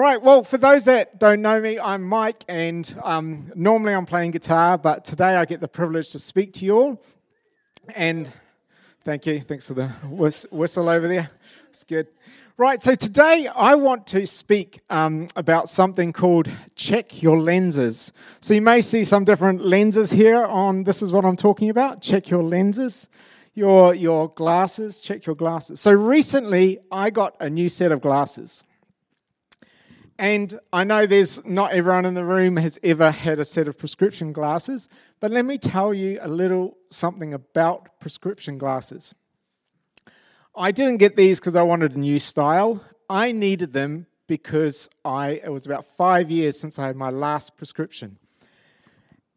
Right, well, for those that don't know me, I'm Mike, and um, normally I'm playing guitar, but today I get the privilege to speak to you all. And thank you. Thanks for the whistle over there. It's good. Right, so today I want to speak um, about something called check your lenses. So you may see some different lenses here on this is what I'm talking about. Check your lenses. Your, your glasses, check your glasses. So recently I got a new set of glasses. And I know there's not everyone in the room has ever had a set of prescription glasses, but let me tell you a little something about prescription glasses. I didn't get these because I wanted a new style. I needed them because I it was about five years since I had my last prescription.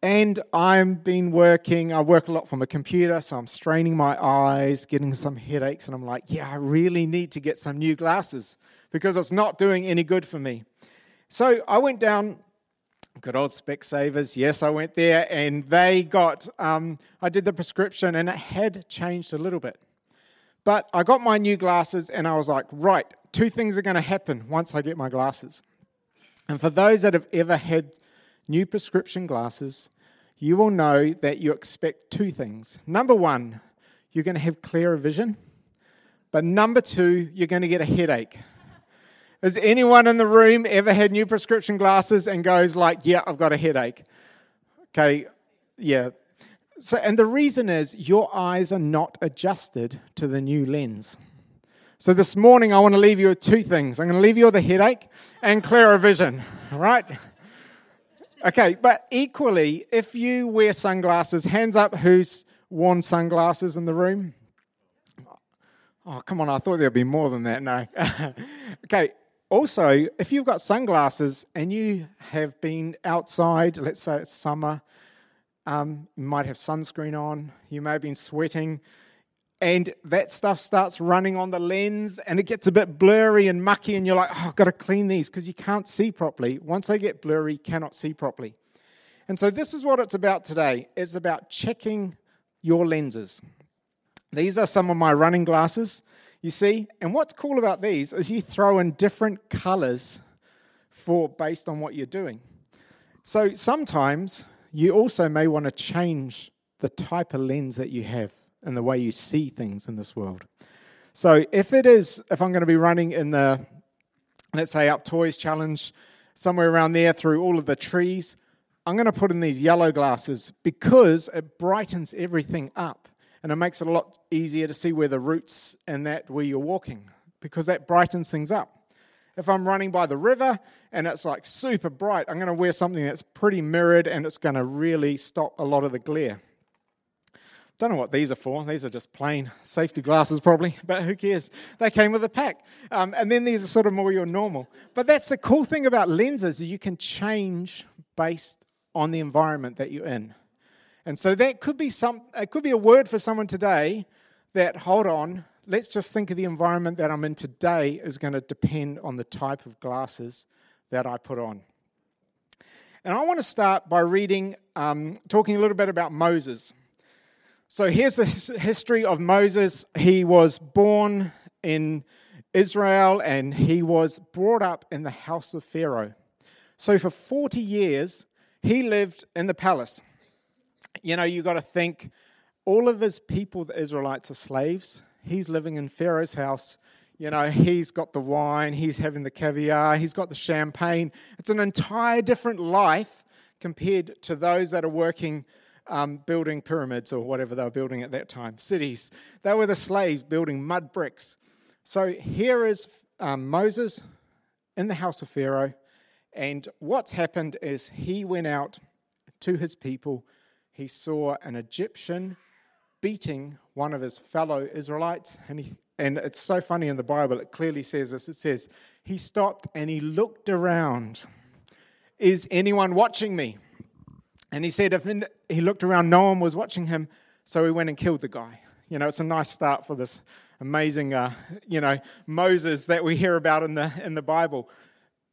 And I've been working, I work a lot from a computer, so I'm straining my eyes, getting some headaches, and I'm like, yeah, I really need to get some new glasses because it's not doing any good for me. So I went down, good old Specsavers. Yes, I went there and they got, um, I did the prescription and it had changed a little bit. But I got my new glasses and I was like, right, two things are going to happen once I get my glasses. And for those that have ever had new prescription glasses, you will know that you expect two things. Number one, you're going to have clearer vision. But number two, you're going to get a headache. Has anyone in the room ever had new prescription glasses and goes like, "Yeah, I've got a headache." Okay, yeah. So, and the reason is your eyes are not adjusted to the new lens. So this morning, I want to leave you with two things. I'm going to leave you with a headache and clearer vision. All right. Okay, but equally, if you wear sunglasses, hands up who's worn sunglasses in the room? Oh, come on, I thought there'd be more than that. No. okay, also, if you've got sunglasses and you have been outside, let's say it's summer, um, you might have sunscreen on, you may have been sweating, and that stuff starts running on the lens and it gets a bit blurry and mucky, and you're like, oh, I've got to clean these because you can't see properly. Once they get blurry, cannot see properly. And so, this is what it's about today it's about checking your lenses. These are some of my running glasses. You see? And what's cool about these is you throw in different colors for based on what you're doing. So sometimes you also may want to change the type of lens that you have and the way you see things in this world. So if it is, if I'm going to be running in the, let's say, Up Toys Challenge, somewhere around there through all of the trees, I'm going to put in these yellow glasses because it brightens everything up and it makes it a lot easier to see where the roots and that where you're walking because that brightens things up. If I'm running by the river and it's like super bright, I'm going to wear something that's pretty mirrored and it's going to really stop a lot of the glare. Don't know what these are for. These are just plain safety glasses, probably, but who cares? They came with a pack. Um, and then these are sort of more your normal. But that's the cool thing about lenses, you can change based on the environment that you're in. And so that could be some it could be a word for someone today that hold on, let's just think of the environment that I'm in today is going to depend on the type of glasses that I put on. And I want to start by reading, um, talking a little bit about Moses. So here's the history of Moses. He was born in Israel and he was brought up in the house of Pharaoh. So for 40 years, he lived in the palace you know, you've got to think all of his people, the Israelites, are slaves. He's living in Pharaoh's house. You know, he's got the wine, he's having the caviar, he's got the champagne. It's an entire different life compared to those that are working um, building pyramids or whatever they were building at that time, cities. They were the slaves building mud bricks. So here is um, Moses in the house of Pharaoh, and what's happened is he went out to his people he saw an Egyptian beating one of his fellow Israelites. And, he, and it's so funny in the Bible, it clearly says this. It says, He stopped and he looked around. Is anyone watching me? And he said, if he looked around, no one was watching him. So he went and killed the guy. You know, it's a nice start for this amazing, uh, you know, Moses that we hear about in the, in the Bible.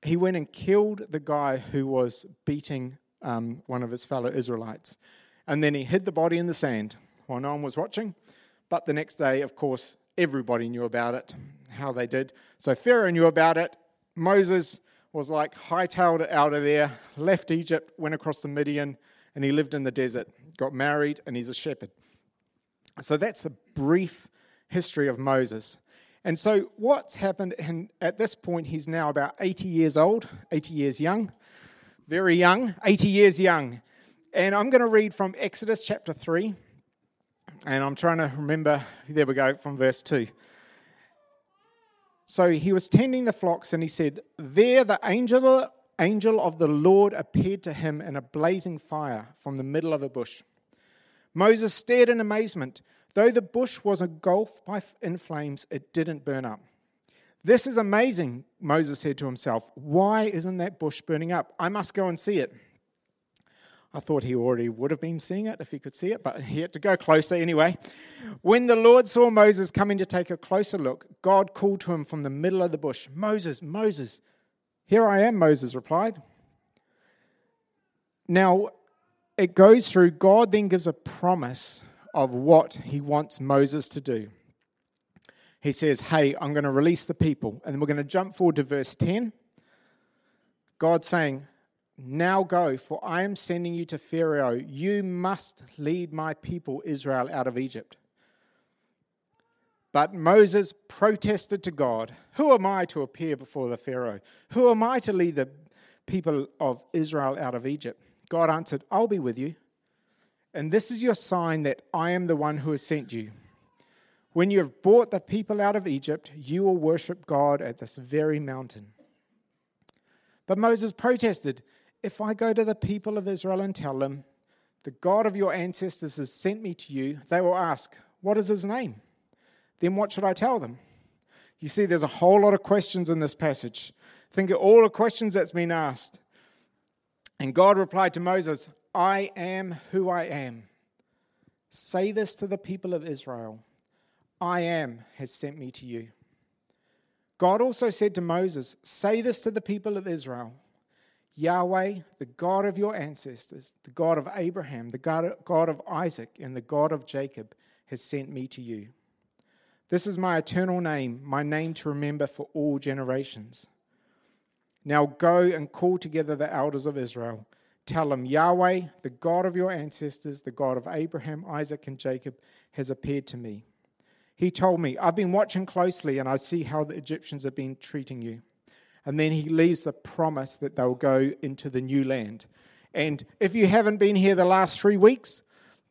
He went and killed the guy who was beating um, one of his fellow Israelites. And then he hid the body in the sand while no one was watching. But the next day, of course, everybody knew about it, how they did. So Pharaoh knew about it. Moses was like hightailed out of there, left Egypt, went across the Midian, and he lived in the desert, got married, and he's a shepherd. So that's the brief history of Moses. And so what's happened, and at this point, he's now about 80 years old, 80 years young, very young, 80 years young. And I'm going to read from Exodus chapter 3, and I'm trying to remember, there we go, from verse 2. So he was tending the flocks, and he said, There the angel, angel of the Lord appeared to him in a blazing fire from the middle of a bush. Moses stared in amazement. Though the bush was engulfed in flames, it didn't burn up. This is amazing, Moses said to himself. Why isn't that bush burning up? I must go and see it. I thought he already would have been seeing it if he could see it, but he had to go closer anyway. When the Lord saw Moses coming to take a closer look, God called to him from the middle of the bush Moses, Moses. Here I am, Moses replied. Now, it goes through, God then gives a promise of what he wants Moses to do. He says, Hey, I'm going to release the people. And then we're going to jump forward to verse 10. God saying, now go, for I am sending you to Pharaoh. You must lead my people Israel out of Egypt. But Moses protested to God Who am I to appear before the Pharaoh? Who am I to lead the people of Israel out of Egypt? God answered, I'll be with you. And this is your sign that I am the one who has sent you. When you have brought the people out of Egypt, you will worship God at this very mountain. But Moses protested, if I go to the people of Israel and tell them, the God of your ancestors has sent me to you, they will ask, What is his name? Then what should I tell them? You see, there's a whole lot of questions in this passage. Think of all the questions that's been asked. And God replied to Moses, I am who I am. Say this to the people of Israel I am has sent me to you. God also said to Moses, Say this to the people of Israel Yahweh, the God of your ancestors, the God of Abraham, the God of Isaac, and the God of Jacob, has sent me to you. This is my eternal name, my name to remember for all generations. Now go and call together the elders of Israel. Tell them, Yahweh, the God of your ancestors, the God of Abraham, Isaac, and Jacob, has appeared to me. He told me, I've been watching closely and I see how the Egyptians have been treating you. And then he leaves the promise that they'll go into the new land. And if you haven't been here the last three weeks,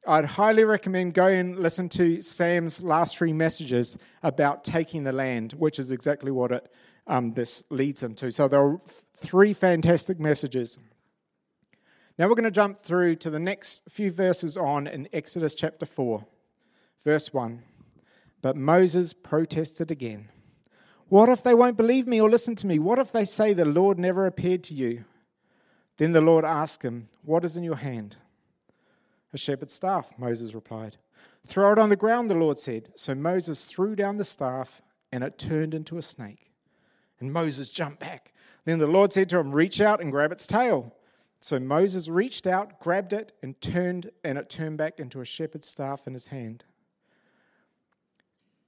I'd highly recommend go and listen to Sam's last three messages about taking the land, which is exactly what it, um, this leads them to. So there are three fantastic messages. Now we're going to jump through to the next few verses on in Exodus chapter 4, verse 1. But Moses protested again. What if they won't believe me or listen to me? What if they say the Lord never appeared to you? Then the Lord asked him, What is in your hand? A shepherd's staff, Moses replied. Throw it on the ground, the Lord said. So Moses threw down the staff, and it turned into a snake. And Moses jumped back. Then the Lord said to him, Reach out and grab its tail. So Moses reached out, grabbed it, and turned, and it turned back into a shepherd's staff in his hand.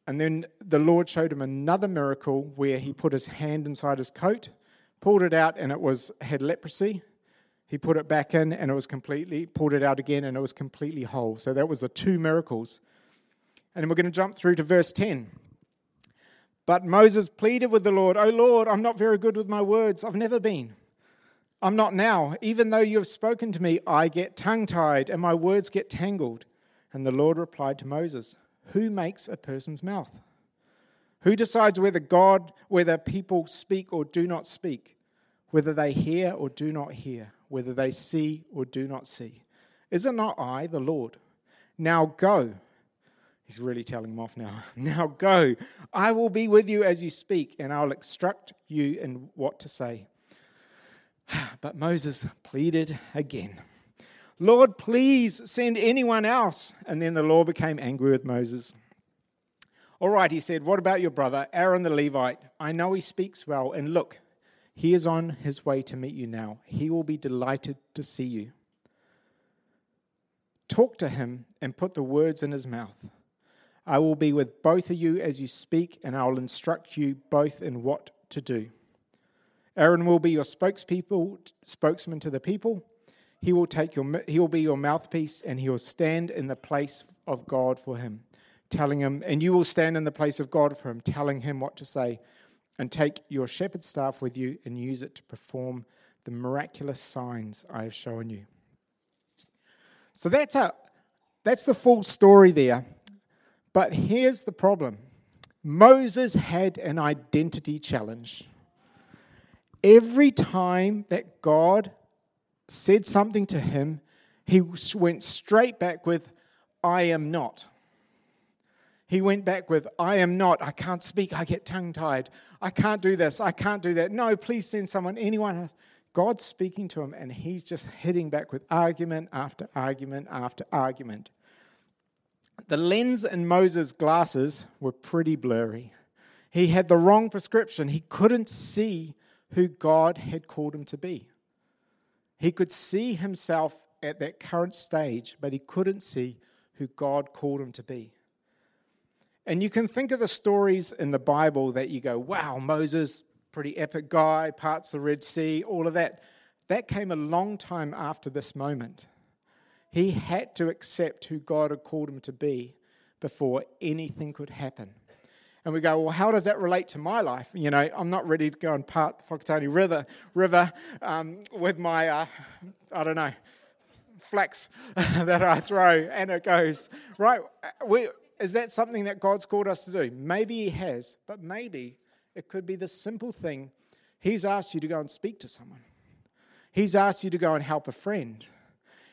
And then the Lord showed him another miracle where he put his hand inside his coat, pulled it out, and it was had leprosy. He put it back in, and it was completely pulled it out again, and it was completely whole. So that was the two miracles. And we're going to jump through to verse 10. But Moses pleaded with the Lord, Oh Lord, I'm not very good with my words. I've never been. I'm not now. Even though you have spoken to me, I get tongue tied and my words get tangled. And the Lord replied to Moses, who makes a person's mouth? Who decides whether God, whether people speak or do not speak, whether they hear or do not hear, whether they see or do not see? Is it not I, the Lord? Now go. He's really telling him off now. Now go. I will be with you as you speak, and I'll instruct you in what to say. But Moses pleaded again. Lord, please send anyone else. And then the Lord became angry with Moses. All right, he said, What about your brother, Aaron the Levite? I know he speaks well, and look, he is on his way to meet you now. He will be delighted to see you. Talk to him and put the words in his mouth. I will be with both of you as you speak, and I will instruct you both in what to do. Aaron will be your spokespeople, spokesman to the people. He will take your he will be your mouthpiece and he will stand in the place of God for him, telling him, and you will stand in the place of God for him, telling him what to say, and take your shepherd staff with you and use it to perform the miraculous signs I have shown you. So that's a that's the full story there. But here's the problem. Moses had an identity challenge. Every time that God said something to him, he went straight back with, I am not. He went back with, I am not. I can't speak. I get tongue tied. I can't do this. I can't do that. No, please send someone, anyone else. God's speaking to him, and he's just hitting back with argument after argument after argument. The lens in Moses' glasses were pretty blurry. He had the wrong prescription. He couldn't see who God had called him to be. He could see himself at that current stage, but he couldn't see who God called him to be. And you can think of the stories in the Bible that you go, wow, Moses, pretty epic guy, parts the Red Sea, all of that. That came a long time after this moment. He had to accept who God had called him to be before anything could happen. And we go, well, how does that relate to my life? You know, I'm not ready to go and part the Whakatane River, river um, with my, uh, I don't know, flax that I throw and it goes, right? We, is that something that God's called us to do? Maybe He has, but maybe it could be the simple thing He's asked you to go and speak to someone, He's asked you to go and help a friend,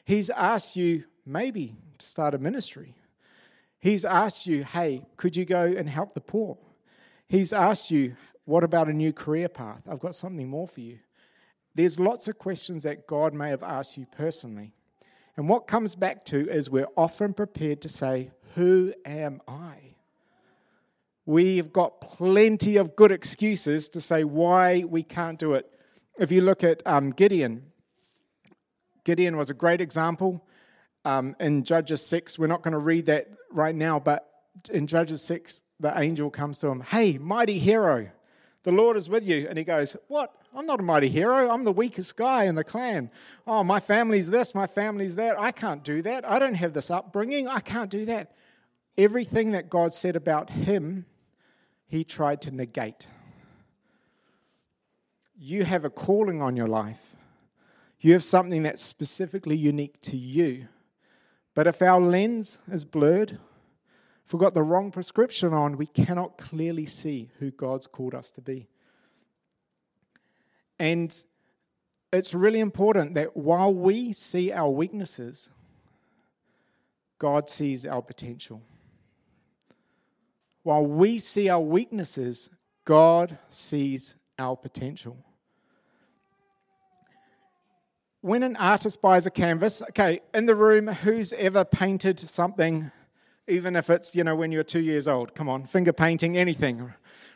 He's asked you maybe to start a ministry. He's asked you, hey, could you go and help the poor? He's asked you, what about a new career path? I've got something more for you. There's lots of questions that God may have asked you personally. And what comes back to is we're often prepared to say, Who am I? We've got plenty of good excuses to say why we can't do it. If you look at um, Gideon, Gideon was a great example um, in Judges 6. We're not going to read that right now, but in Judges 6, the angel comes to him, Hey, mighty hero, the Lord is with you. And he goes, What? I'm not a mighty hero. I'm the weakest guy in the clan. Oh, my family's this, my family's that. I can't do that. I don't have this upbringing. I can't do that. Everything that God said about him, he tried to negate. You have a calling on your life. You have something that's specifically unique to you. But if our lens is blurred, if we've got the wrong prescription on, we cannot clearly see who God's called us to be. And it's really important that while we see our weaknesses, God sees our potential. While we see our weaknesses, God sees our potential when an artist buys a canvas, okay, in the room, who's ever painted something, even if it's, you know, when you're two years old? Come on, finger painting, anything.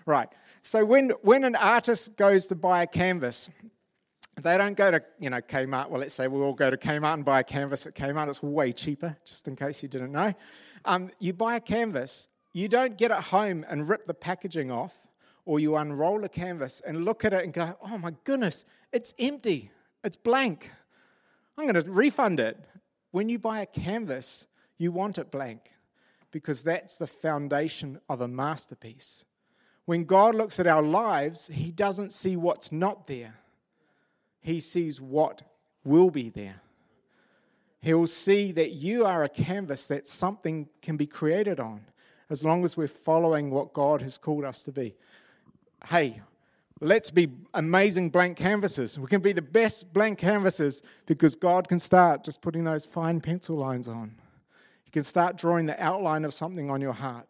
Right. So when, when an artist goes to buy a canvas, they don't go to, you know, Kmart. Well, let's say we all go to Kmart and buy a canvas at Kmart. It's way cheaper, just in case you didn't know. Um, you buy a canvas, you don't get it home and rip the packaging off, or you unroll a canvas and look at it and go, oh my goodness, it's empty. It's blank. I'm going to refund it. When you buy a canvas, you want it blank because that's the foundation of a masterpiece. When God looks at our lives, He doesn't see what's not there, He sees what will be there. He'll see that you are a canvas that something can be created on as long as we're following what God has called us to be. Hey, Let's be amazing blank canvases. We can be the best blank canvases because God can start just putting those fine pencil lines on. He can start drawing the outline of something on your heart.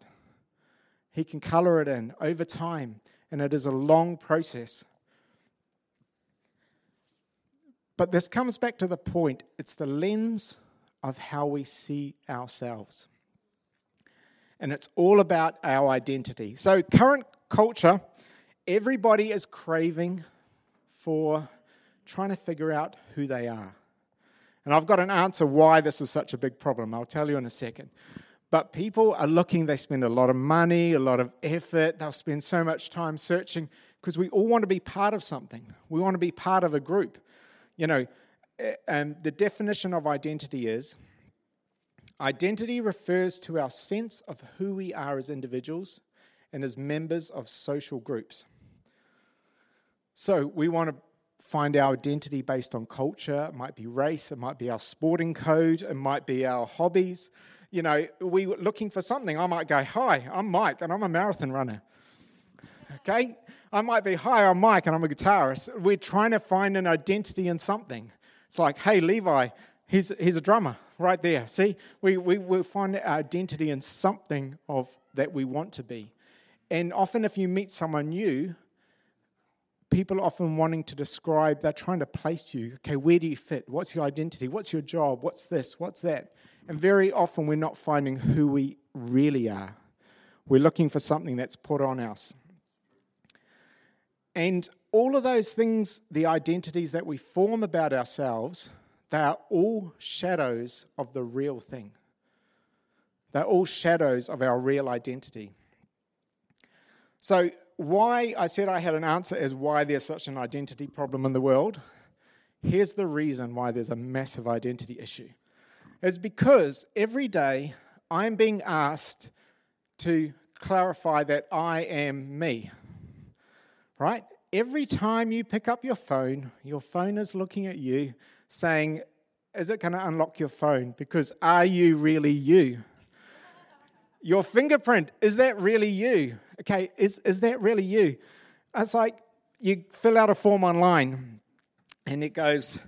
He can color it in over time, and it is a long process. But this comes back to the point it's the lens of how we see ourselves. And it's all about our identity. So, current culture everybody is craving for trying to figure out who they are. And I've got an answer why this is such a big problem. I'll tell you in a second. But people are looking, they spend a lot of money, a lot of effort, they'll spend so much time searching because we all want to be part of something. We want to be part of a group. You know, eh, and the definition of identity is identity refers to our sense of who we are as individuals and as members of social groups. So we want to find our identity based on culture. It might be race, it might be our sporting code, it might be our hobbies. You know, we were looking for something. I might go, Hi, I'm Mike, and I'm a marathon runner. Okay? I might be, Hi, I'm Mike, and I'm a guitarist. We're trying to find an identity in something. It's like, Hey, Levi, he's, he's a drummer right there. See, we, we, we find our identity in something of that we want to be. And often, if you meet someone new, people are often wanting to describe, they're trying to place you. Okay, where do you fit? What's your identity? What's your job? What's this? What's that? And very often we're not finding who we really are. We're looking for something that's put on us. And all of those things, the identities that we form about ourselves, they are all shadows of the real thing. They're all shadows of our real identity. So, why I said I had an answer is why there's such an identity problem in the world. Here's the reason why there's a massive identity issue. It's because every day I'm being asked to clarify that I am me. Right? Every time you pick up your phone, your phone is looking at you saying, Is it going to unlock your phone? Because are you really you? Your fingerprint, is that really you? Okay, is, is that really you? It's like you fill out a form online and it goes,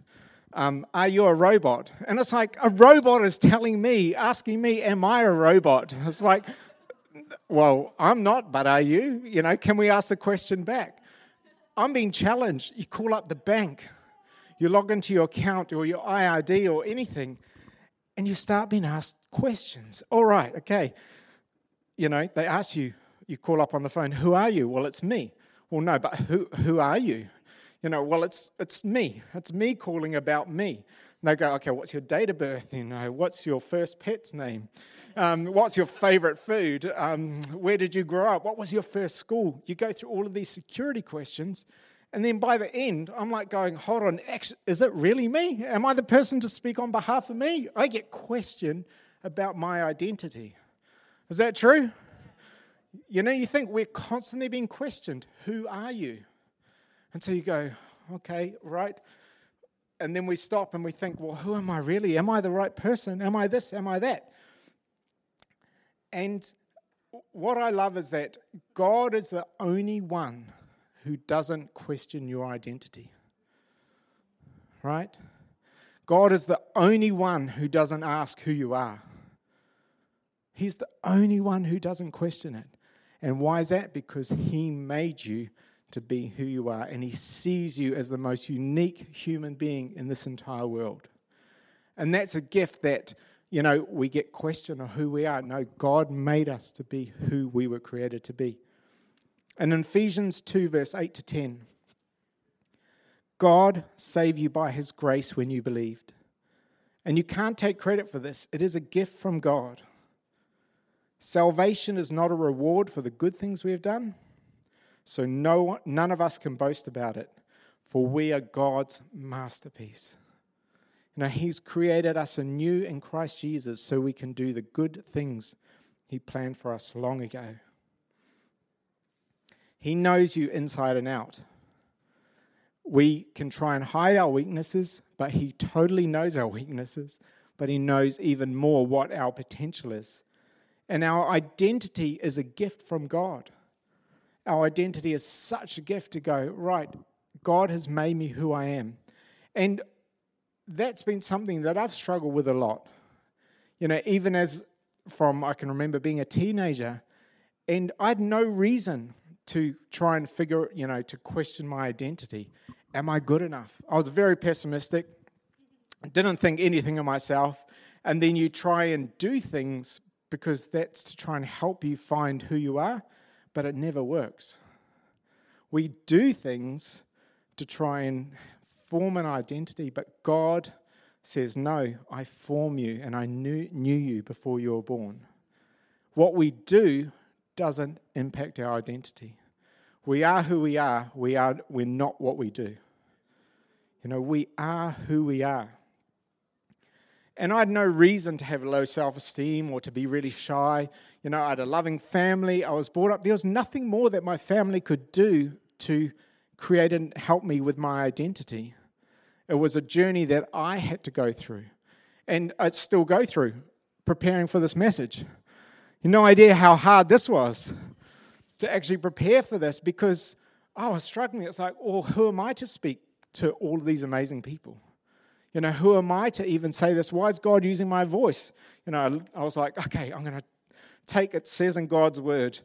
um, Are you a robot? And it's like, a robot is telling me, asking me, Am I a robot? It's like, Well, I'm not, but are you? You know, can we ask the question back? I'm being challenged. You call up the bank, you log into your account or your IRD or anything, and you start being asked questions. All right, okay you know, they ask you, you call up on the phone, who are you? Well, it's me. Well, no, but who, who are you? You know, well, it's, it's me. It's me calling about me. And they go, okay, what's your date of birth? You know, what's your first pet's name? Um, what's your favorite food? Um, where did you grow up? What was your first school? You go through all of these security questions. And then by the end, I'm like going, hold on, is it really me? Am I the person to speak on behalf of me? I get questioned about my identity. Is that true? You know, you think we're constantly being questioned who are you? And so you go, okay, right. And then we stop and we think, well, who am I really? Am I the right person? Am I this? Am I that? And what I love is that God is the only one who doesn't question your identity. Right? God is the only one who doesn't ask who you are. He's the only one who doesn't question it. And why is that? Because He made you to be who you are, and He sees you as the most unique human being in this entire world. And that's a gift that, you know, we get questioned of who we are. No, God made us to be who we were created to be. And in Ephesians 2, verse 8 to 10, God saved you by His grace when you believed. And you can't take credit for this, it is a gift from God. Salvation is not a reward for the good things we have done, so no, none of us can boast about it, for we are God's masterpiece. You know, He's created us anew in Christ Jesus so we can do the good things He planned for us long ago. He knows you inside and out. We can try and hide our weaknesses, but He totally knows our weaknesses, but He knows even more what our potential is. And our identity is a gift from God. Our identity is such a gift to go, right, God has made me who I am. And that's been something that I've struggled with a lot. You know, even as from I can remember being a teenager, and I had no reason to try and figure, you know, to question my identity. Am I good enough? I was very pessimistic, didn't think anything of myself. And then you try and do things because that's to try and help you find who you are, but it never works. We do things to try and form an identity, but God says, No, I form you and I knew, knew you before you were born. what we do doesn't impact our identity. We are who we are. We are we're not what we do. You know, we are who we are. And I had no reason to have low self esteem or to be really shy. You know, I had a loving family. I was brought up. There was nothing more that my family could do to create and help me with my identity. It was a journey that I had to go through. And I still go through preparing for this message. You no idea how hard this was to actually prepare for this because I was struggling. It's like, well, who am I to speak to all of these amazing people? You know, who am I to even say this? Why is God using my voice? You know, I was like, okay, I'm going to take it says in God's word.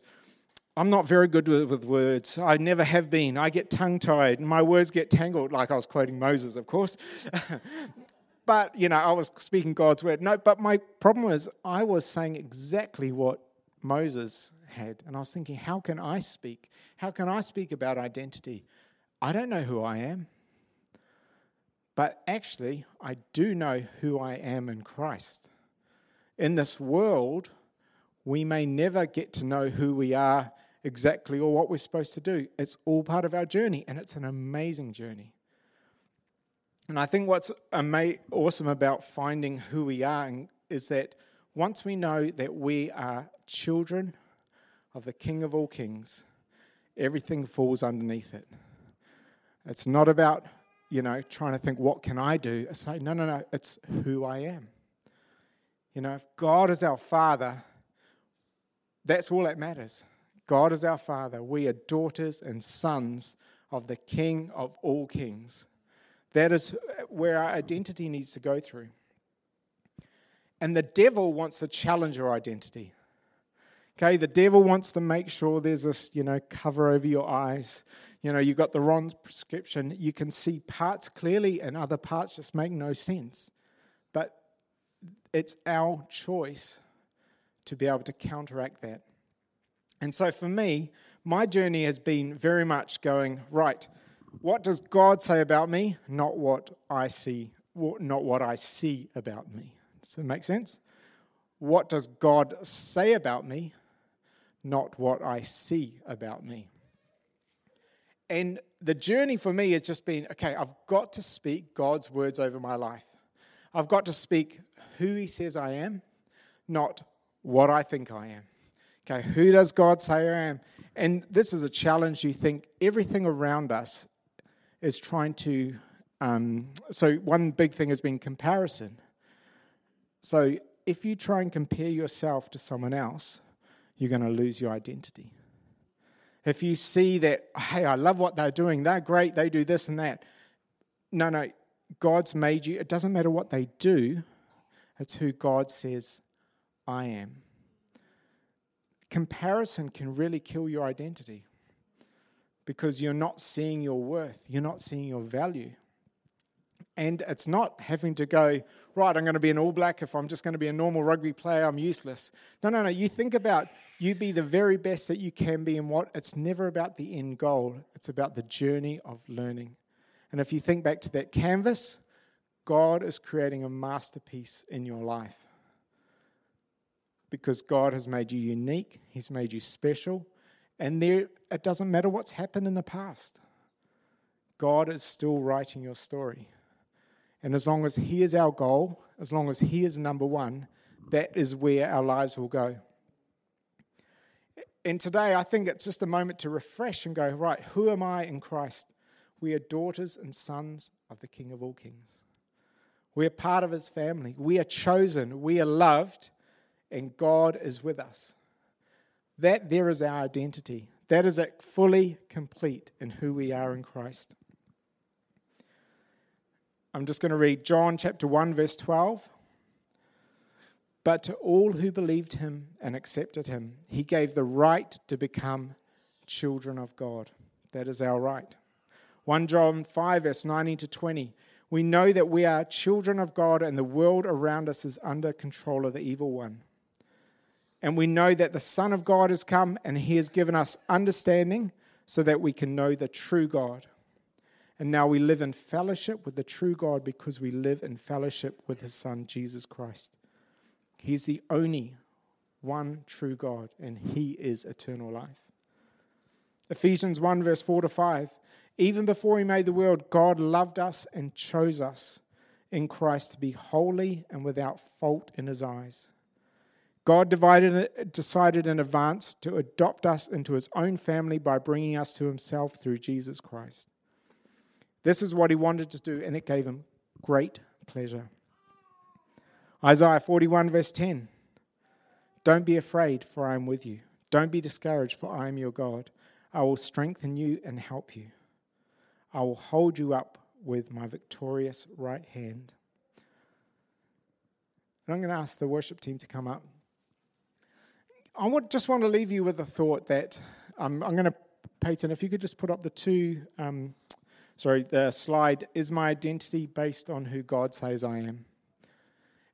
I'm not very good with, words. I never have been. I get tongue tied. And my words get tangled, like I was quoting Moses, of course. but, you know, I was speaking God's word. No, but my problem is I was saying exactly what Moses had. And I was thinking, how can I speak? How can I speak about identity? I don't know who I am. But actually, I do know who I am in Christ. In this world, we may never get to know who we are exactly or what we're supposed to do. It's all part of our journey, and it's an amazing journey. And I think what's ama- awesome about finding who we are is that once we know that we are children of the King of all kings, everything falls underneath it. It's not about you know, trying to think, what can I do? I say, no, no, no, it's who I am. You know, if God is our Father, that's all that matters. God is our Father. We are daughters and sons of the King of all kings. That is where our identity needs to go through. And the devil wants to challenge our identity. Okay, the devil wants to make sure there's this, you know, cover over your eyes you know, you've got the wrong prescription. You can see parts clearly and other parts just make no sense. But it's our choice to be able to counteract that. And so for me, my journey has been very much going, right, what does God say about me? Not what I see, not what I see about me. Does that make sense? What does God say about me? Not what I see about me. And the journey for me has just been okay, I've got to speak God's words over my life. I've got to speak who He says I am, not what I think I am. Okay, who does God say I am? And this is a challenge. You think everything around us is trying to. Um, so, one big thing has been comparison. So, if you try and compare yourself to someone else, you're going to lose your identity if you see that, hey, I love what they're doing, they're great, they do this and that. No, no, God's made you. It doesn't matter what they do, it's who God says, I am. Comparison can really kill your identity because you're not seeing your worth, you're not seeing your value. And it's not having to go, right, I'm going to be an all black. If I'm just going to be a normal rugby player, I'm useless. No, no, no. You think about you be the very best that you can be in what? It's never about the end goal, it's about the journey of learning. And if you think back to that canvas, God is creating a masterpiece in your life. Because God has made you unique, He's made you special, and there it doesn't matter what's happened in the past. God is still writing your story. And as long as He is our goal, as long as He is number one, that is where our lives will go. And today, I think it's just a moment to refresh and go, right, who am I in Christ? We are daughters and sons of the King of all kings. We are part of His family. We are chosen. We are loved. And God is with us. That there is our identity. That is it fully complete in who we are in Christ. I'm just going to read John chapter 1, verse 12. But to all who believed him and accepted him, he gave the right to become children of God. That is our right. 1 John 5, verse 19 to 20. We know that we are children of God and the world around us is under control of the evil one. And we know that the Son of God has come and he has given us understanding so that we can know the true God. And now we live in fellowship with the true God because we live in fellowship with his Son, Jesus Christ. He's the only one true God, and He is eternal life. Ephesians 1, verse 4 to 5. Even before He made the world, God loved us and chose us in Christ to be holy and without fault in His eyes. God divided, decided in advance to adopt us into His own family by bringing us to Himself through Jesus Christ. This is what He wanted to do, and it gave Him great pleasure. Isaiah 41, verse 10. Don't be afraid, for I am with you. Don't be discouraged, for I am your God. I will strengthen you and help you. I will hold you up with my victorious right hand. And I'm going to ask the worship team to come up. I would just want to leave you with a thought that um, I'm going to, Peyton, if you could just put up the two, um, sorry, the slide. Is my identity based on who God says I am?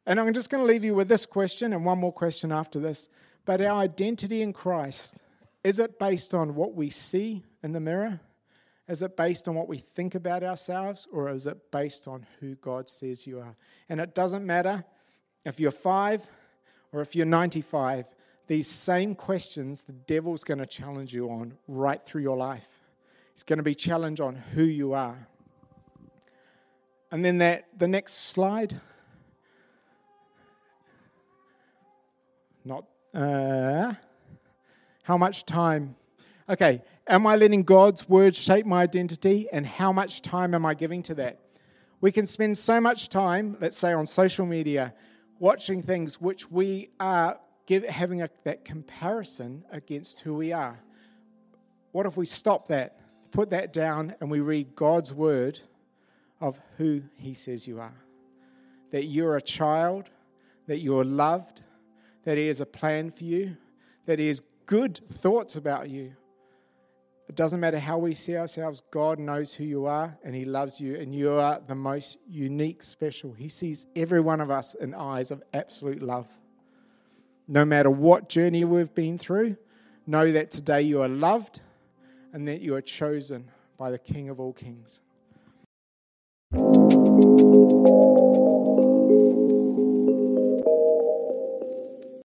And I'm just going to leave you with this question and one more question after this. But our identity in Christ, is it based on what we see in the mirror? Is it based on what we think about ourselves? Or is it based on who God says you are? And it doesn't matter if you're five or if you're 95, these same questions the devil's going to challenge you on right through your life. He's going to be challenged on who you are. And then that the next slide. Not uh, how much time? Okay, am I letting God's word shape my identity, and how much time am I giving to that? We can spend so much time, let's say on social media, watching things which we are give, having a, that comparison against who we are. What if we stop that, put that down, and we read God's word of who He says you are? That you're a child, that you're loved, that He has a plan for you, that He has good thoughts about you. It doesn't matter how we see ourselves, God knows who you are and He loves you, and you are the most unique, special. He sees every one of us in eyes of absolute love. No matter what journey we've been through, know that today you are loved and that you are chosen by the King of all kings.